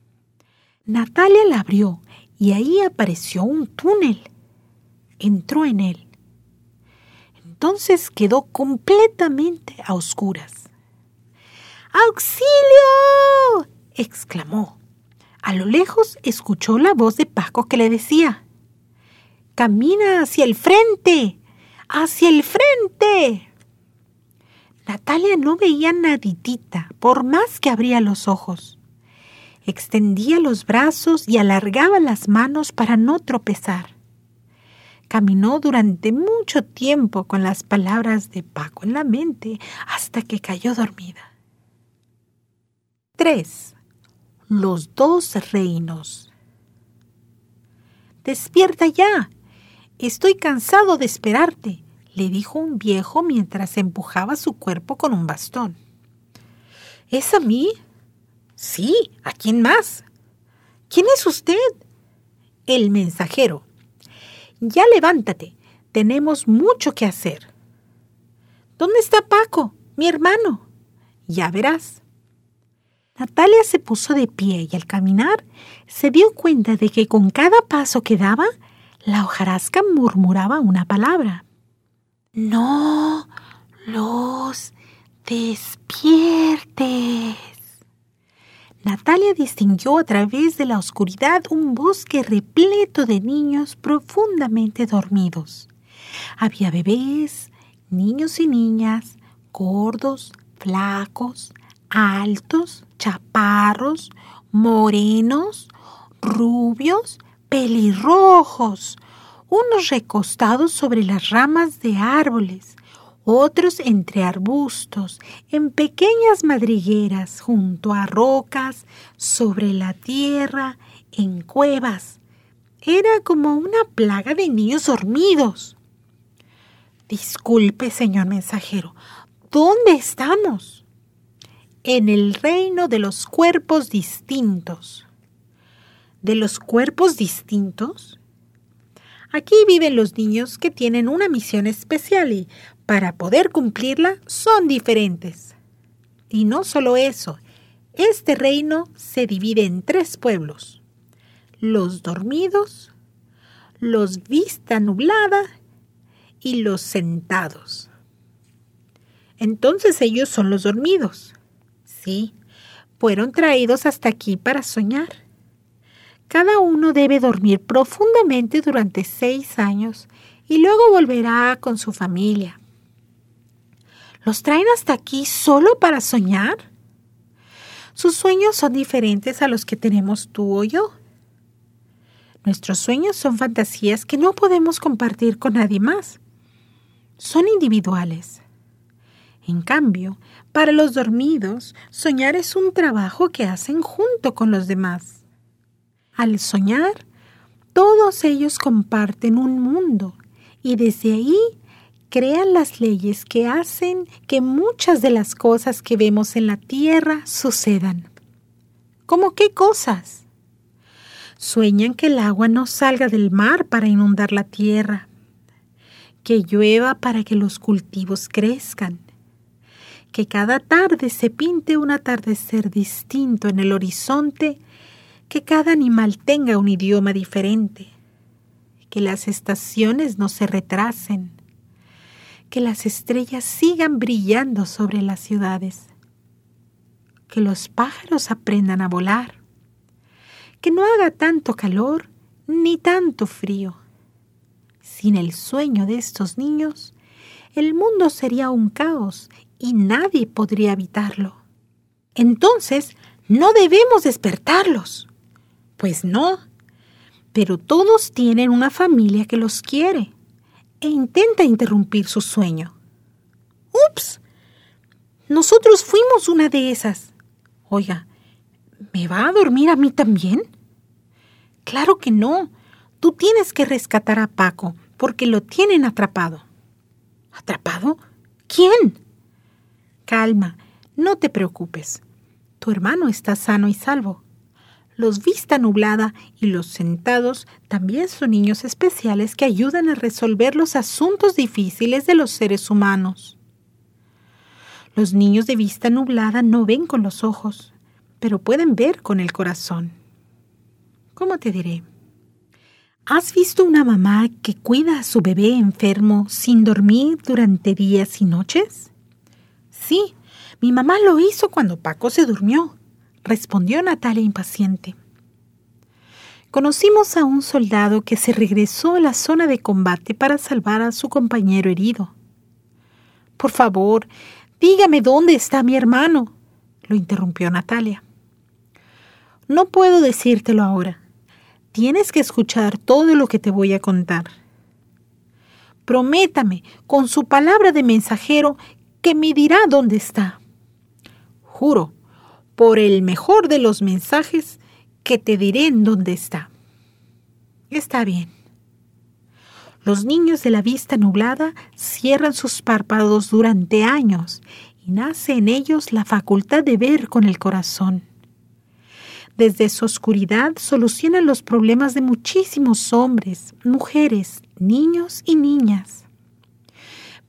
Natalia la abrió y ahí apareció un túnel. Entró en él. Entonces quedó completamente a oscuras. ¡Auxilio! exclamó. A lo lejos escuchó la voz de Paco que le decía, Camina hacia el frente, hacia el frente. Natalia no veía naditita, por más que abría los ojos. Extendía los brazos y alargaba las manos para no tropezar. Caminó durante mucho tiempo con las palabras de Paco en la mente hasta que cayó dormida. 3. Los dos reinos. Despierta ya. Estoy cansado de esperarte le dijo un viejo mientras empujaba su cuerpo con un bastón. ¿Es a mí? Sí, ¿a quién más? ¿Quién es usted? El mensajero. Ya levántate, tenemos mucho que hacer. ¿Dónde está Paco, mi hermano? Ya verás. Natalia se puso de pie y al caminar se dio cuenta de que con cada paso que daba, la hojarasca murmuraba una palabra. No los despiertes. Natalia distinguió a través de la oscuridad un bosque repleto de niños profundamente dormidos. Había bebés, niños y niñas, gordos, flacos, altos, chaparros, morenos, rubios, pelirrojos, unos recostados sobre las ramas de árboles, otros entre arbustos, en pequeñas madrigueras, junto a rocas, sobre la tierra, en cuevas. Era como una plaga de niños dormidos. Disculpe, señor mensajero, ¿dónde estamos? En el reino de los cuerpos distintos. ¿De los cuerpos distintos? Aquí viven los niños que tienen una misión especial y para poder cumplirla son diferentes. Y no solo eso, este reino se divide en tres pueblos. Los dormidos, los vista nublada y los sentados. Entonces ellos son los dormidos. Sí, fueron traídos hasta aquí para soñar. Cada uno debe dormir profundamente durante seis años y luego volverá con su familia. ¿Los traen hasta aquí solo para soñar? Sus sueños son diferentes a los que tenemos tú o yo. Nuestros sueños son fantasías que no podemos compartir con nadie más. Son individuales. En cambio, para los dormidos, soñar es un trabajo que hacen junto con los demás. Al soñar, todos ellos comparten un mundo y desde ahí crean las leyes que hacen que muchas de las cosas que vemos en la tierra sucedan. ¿Cómo qué cosas? Sueñan que el agua no salga del mar para inundar la tierra, que llueva para que los cultivos crezcan, que cada tarde se pinte un atardecer distinto en el horizonte, que cada animal tenga un idioma diferente, que las estaciones no se retrasen, que las estrellas sigan brillando sobre las ciudades, que los pájaros aprendan a volar, que no haga tanto calor ni tanto frío. Sin el sueño de estos niños, el mundo sería un caos y nadie podría habitarlo. Entonces, no debemos despertarlos. Pues no, pero todos tienen una familia que los quiere e intenta interrumpir su sueño. ¡Ups! Nosotros fuimos una de esas. Oiga, ¿me va a dormir a mí también? Claro que no. Tú tienes que rescatar a Paco porque lo tienen atrapado. ¿Atrapado? ¿Quién? Calma, no te preocupes. Tu hermano está sano y salvo. Los vista nublada y los sentados también son niños especiales que ayudan a resolver los asuntos difíciles de los seres humanos. Los niños de vista nublada no ven con los ojos, pero pueden ver con el corazón. ¿Cómo te diré? ¿Has visto una mamá que cuida a su bebé enfermo sin dormir durante días y noches? Sí, mi mamá lo hizo cuando Paco se durmió respondió Natalia impaciente. Conocimos a un soldado que se regresó a la zona de combate para salvar a su compañero herido. Por favor, dígame dónde está mi hermano, lo interrumpió Natalia. No puedo decírtelo ahora. Tienes que escuchar todo lo que te voy a contar. Prométame, con su palabra de mensajero, que me dirá dónde está. Juro, por el mejor de los mensajes que te diré en dónde está. Está bien. Los niños de la vista nublada cierran sus párpados durante años y nace en ellos la facultad de ver con el corazón. Desde su oscuridad solucionan los problemas de muchísimos hombres, mujeres, niños y niñas.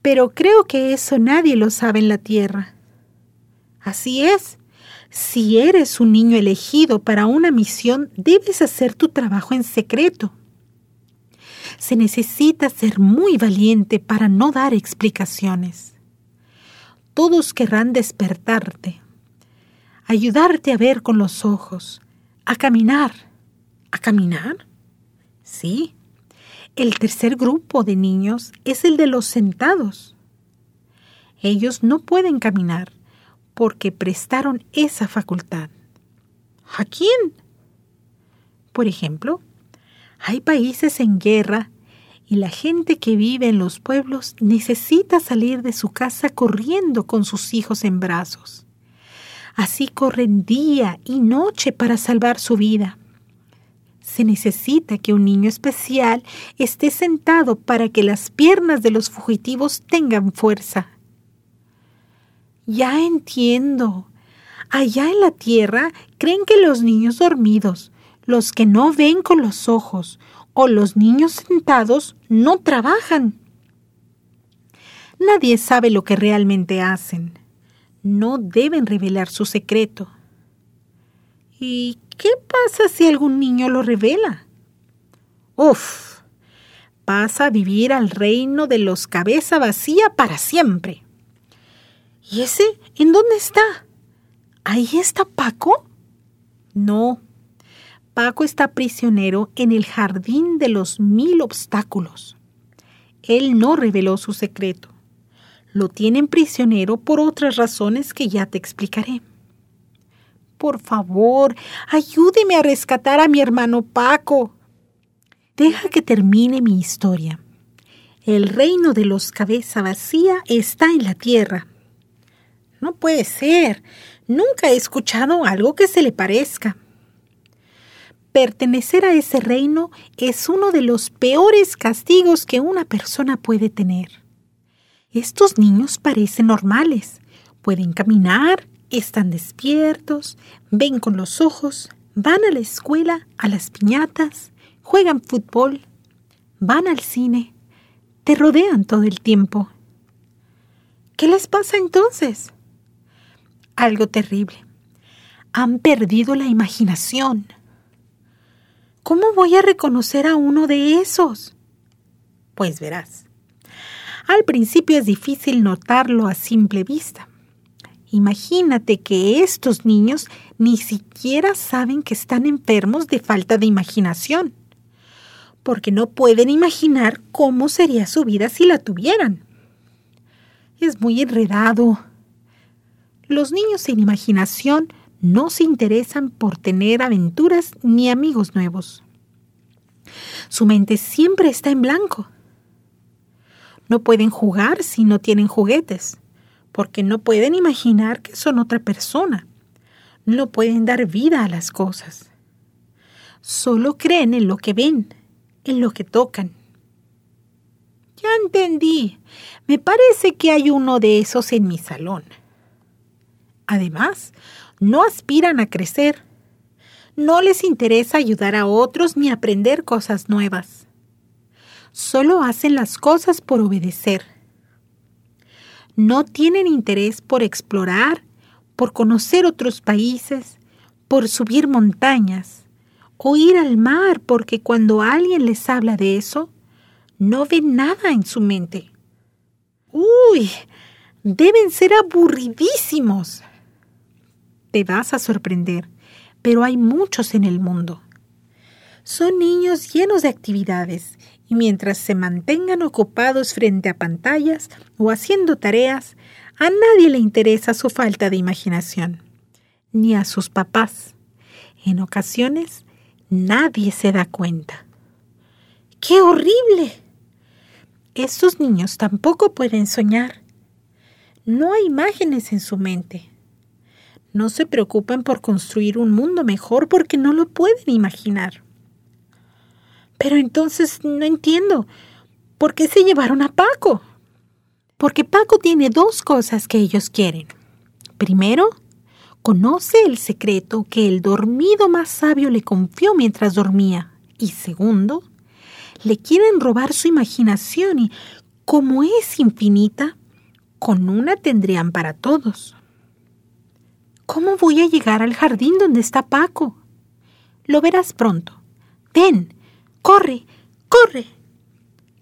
Pero creo que eso nadie lo sabe en la tierra. Así es, si eres un niño elegido para una misión, debes hacer tu trabajo en secreto. Se necesita ser muy valiente para no dar explicaciones. Todos querrán despertarte, ayudarte a ver con los ojos, a caminar. ¿A caminar? Sí. El tercer grupo de niños es el de los sentados. Ellos no pueden caminar, porque prestaron esa facultad. ¿A quién? Por ejemplo, hay países en guerra y la gente que vive en los pueblos necesita salir de su casa corriendo con sus hijos en brazos. Así corren día y noche para salvar su vida. Se necesita que un niño especial esté sentado para que las piernas de los fugitivos tengan fuerza. Ya entiendo. Allá en la tierra creen que los niños dormidos, los que no ven con los ojos o los niños sentados no trabajan. Nadie sabe lo que realmente hacen. No deben revelar su secreto. ¿Y qué pasa si algún niño lo revela? Uf, pasa a vivir al reino de los cabeza vacía para siempre. ¿Y ese en dónde está? ¿Ahí está Paco? No. Paco está prisionero en el jardín de los mil obstáculos. Él no reveló su secreto. Lo tienen prisionero por otras razones que ya te explicaré. Por favor, ayúdeme a rescatar a mi hermano Paco. Deja que termine mi historia. El reino de los cabeza vacía está en la tierra no puede ser. Nunca he escuchado algo que se le parezca. Pertenecer a ese reino es uno de los peores castigos que una persona puede tener. Estos niños parecen normales. Pueden caminar, están despiertos, ven con los ojos, Van a la escuela, a las piñatas, juegan fútbol, van al cine, te rodean todo el tiempo. ¿Qué les pasa entonces? Algo terrible. Han perdido la imaginación. ¿Cómo voy a reconocer a uno de esos? Pues verás. Al principio es difícil notarlo a simple vista. Imagínate que estos niños ni siquiera saben que están enfermos de falta de imaginación, porque no pueden imaginar cómo sería su vida si la tuvieran. Es muy enredado. Los niños sin imaginación no se interesan por tener aventuras ni amigos nuevos. Su mente siempre está en blanco. No pueden jugar si no tienen juguetes, porque no pueden imaginar que son otra persona. No pueden dar vida a las cosas. Solo creen en lo que ven, en lo que tocan. Ya entendí. Me parece que hay uno de esos en mi salón. Además, no aspiran a crecer. No les interesa ayudar a otros ni aprender cosas nuevas. Solo hacen las cosas por obedecer. No tienen interés por explorar, por conocer otros países, por subir montañas o ir al mar, porque cuando alguien les habla de eso, no ven nada en su mente. Uy, deben ser aburridísimos te vas a sorprender, pero hay muchos en el mundo. Son niños llenos de actividades y mientras se mantengan ocupados frente a pantallas o haciendo tareas, a nadie le interesa su falta de imaginación, ni a sus papás. En ocasiones, nadie se da cuenta. ¡Qué horrible! Estos niños tampoco pueden soñar. No hay imágenes en su mente. No se preocupen por construir un mundo mejor porque no lo pueden imaginar. Pero entonces no entiendo. ¿Por qué se llevaron a Paco? Porque Paco tiene dos cosas que ellos quieren. Primero, conoce el secreto que el dormido más sabio le confió mientras dormía. Y segundo, le quieren robar su imaginación y, como es infinita, con una tendrían para todos. ¿Cómo voy a llegar al jardín donde está Paco? Lo verás pronto. Ven, corre, corre.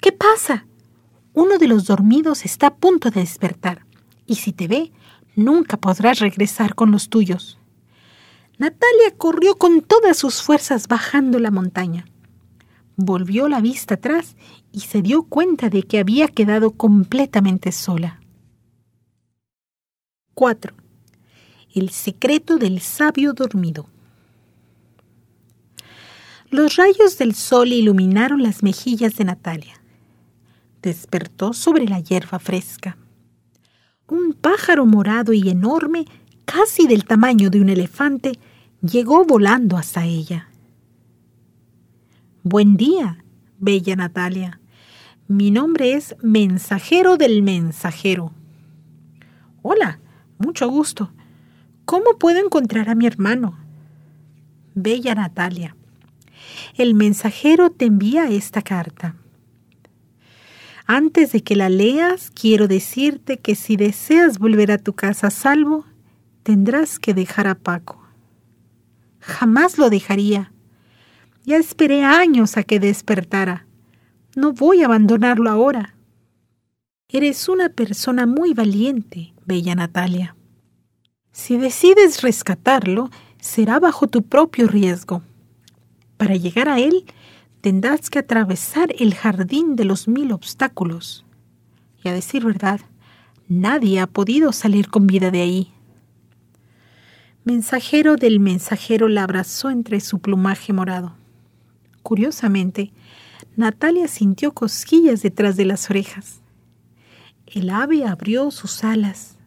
¿Qué pasa? Uno de los dormidos está a punto de despertar, y si te ve, nunca podrás regresar con los tuyos. Natalia corrió con todas sus fuerzas bajando la montaña. Volvió la vista atrás y se dio cuenta de que había quedado completamente sola. 4. El secreto del sabio dormido. Los rayos del sol iluminaron las mejillas de Natalia. Despertó sobre la hierba fresca. Un pájaro morado y enorme, casi del tamaño de un elefante, llegó volando hasta ella. Buen día, bella Natalia. Mi nombre es Mensajero del Mensajero. Hola, mucho gusto. ¿Cómo puedo encontrar a mi hermano? Bella Natalia, el mensajero te envía esta carta. Antes de que la leas, quiero decirte que si deseas volver a tu casa a salvo, tendrás que dejar a Paco. Jamás lo dejaría. Ya esperé años a que despertara. No voy a abandonarlo ahora. Eres una persona muy valiente, bella Natalia. Si decides rescatarlo, será bajo tu propio riesgo. Para llegar a él, tendrás que atravesar el jardín de los mil obstáculos. Y a decir verdad, nadie ha podido salir con vida de ahí. Mensajero del mensajero la abrazó entre su plumaje morado. Curiosamente, Natalia sintió cosquillas detrás de las orejas. El ave abrió sus alas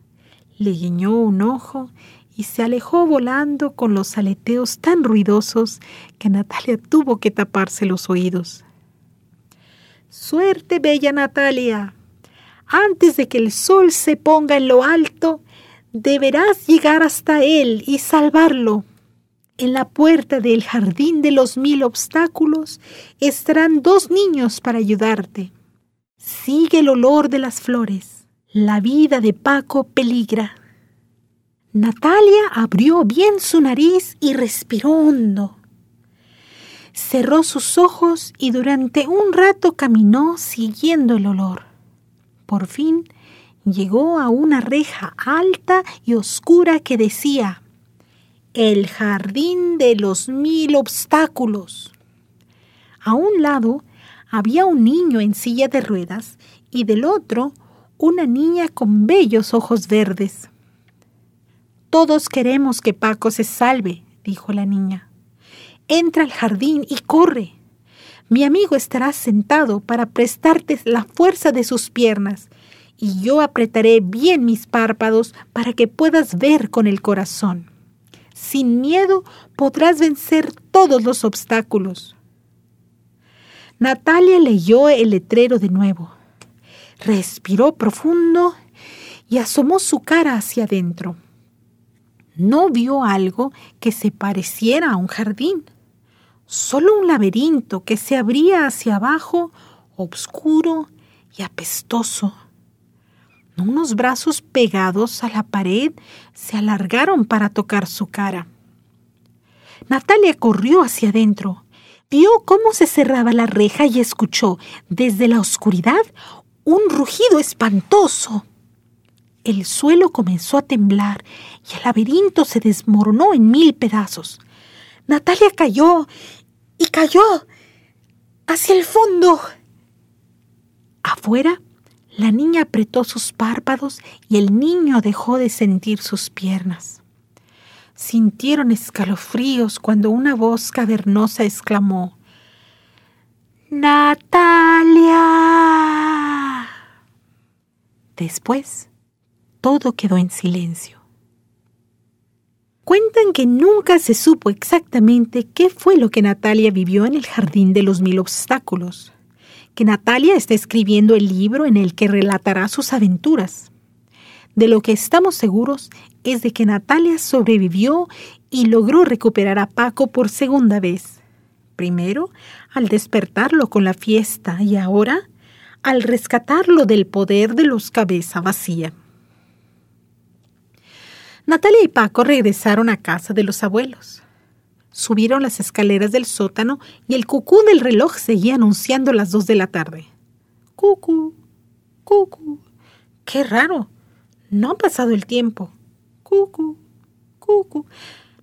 le guiñó un ojo y se alejó volando con los aleteos tan ruidosos que Natalia tuvo que taparse los oídos. Suerte, bella Natalia. Antes de que el sol se ponga en lo alto, deberás llegar hasta él y salvarlo. En la puerta del jardín de los mil obstáculos estarán dos niños para ayudarte. Sigue el olor de las flores. La vida de Paco peligra. Natalia abrió bien su nariz y respiró hondo. Cerró sus ojos y durante un rato caminó siguiendo el olor. Por fin llegó a una reja alta y oscura que decía El jardín de los mil obstáculos. A un lado había un niño en silla de ruedas y del otro una niña con bellos ojos verdes. Todos queremos que Paco se salve, dijo la niña. Entra al jardín y corre. Mi amigo estará sentado para prestarte la fuerza de sus piernas, y yo apretaré bien mis párpados para que puedas ver con el corazón. Sin miedo podrás vencer todos los obstáculos. Natalia leyó el letrero de nuevo, respiró profundo y asomó su cara hacia adentro no vio algo que se pareciera a un jardín, solo un laberinto que se abría hacia abajo, oscuro y apestoso. Unos brazos pegados a la pared se alargaron para tocar su cara. Natalia corrió hacia adentro, vio cómo se cerraba la reja y escuchó desde la oscuridad un rugido espantoso. El suelo comenzó a temblar y el laberinto se desmoronó en mil pedazos. Natalia cayó y cayó hacia el fondo. Afuera, la niña apretó sus párpados y el niño dejó de sentir sus piernas. Sintieron escalofríos cuando una voz cavernosa exclamó Natalia. Después, todo quedó en silencio. Cuentan que nunca se supo exactamente qué fue lo que Natalia vivió en el Jardín de los Mil Obstáculos, que Natalia está escribiendo el libro en el que relatará sus aventuras. De lo que estamos seguros es de que Natalia sobrevivió y logró recuperar a Paco por segunda vez. Primero, al despertarlo con la fiesta y ahora, al rescatarlo del poder de los cabeza vacía. Natalia y Paco regresaron a casa de los abuelos. Subieron las escaleras del sótano y el cucú del reloj seguía anunciando las dos de la tarde. Cucú, cucú. Qué raro. No ha pasado el tiempo. Cucú, cucú.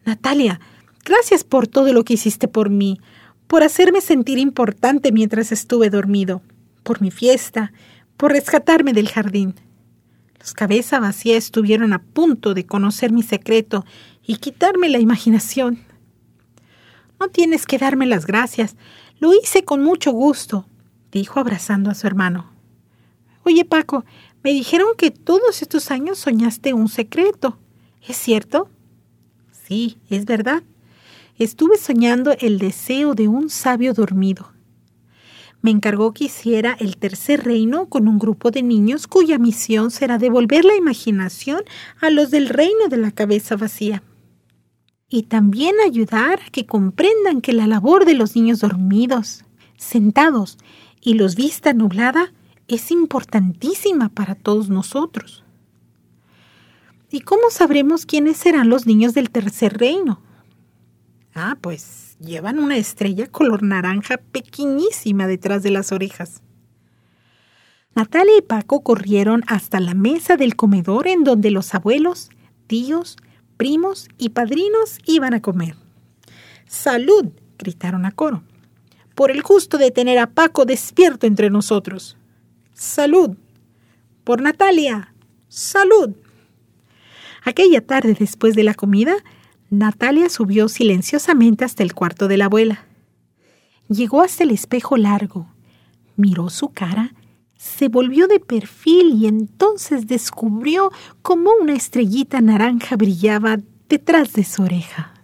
Natalia, gracias por todo lo que hiciste por mí, por hacerme sentir importante mientras estuve dormido, por mi fiesta, por rescatarme del jardín. Los cabeza vacía estuvieron a punto de conocer mi secreto y quitarme la imaginación. No tienes que darme las gracias. Lo hice con mucho gusto, dijo abrazando a su hermano. Oye, Paco, me dijeron que todos estos años soñaste un secreto. ¿Es cierto? Sí, es verdad. Estuve soñando el deseo de un sabio dormido me encargó que hiciera el tercer reino con un grupo de niños cuya misión será devolver la imaginación a los del reino de la cabeza vacía. Y también ayudar a que comprendan que la labor de los niños dormidos, sentados y los vista nublada es importantísima para todos nosotros. ¿Y cómo sabremos quiénes serán los niños del tercer reino? Ah, pues llevan una estrella color naranja pequeñísima detrás de las orejas. Natalia y Paco corrieron hasta la mesa del comedor en donde los abuelos, tíos, primos y padrinos iban a comer. ¡Salud! gritaron a coro. Por el gusto de tener a Paco despierto entre nosotros. ¡Salud! Por Natalia. ¡Salud! Aquella tarde después de la comida, Natalia subió silenciosamente hasta el cuarto de la abuela. Llegó hasta el espejo largo, miró su cara, se volvió de perfil y entonces descubrió cómo una estrellita naranja brillaba detrás de su oreja.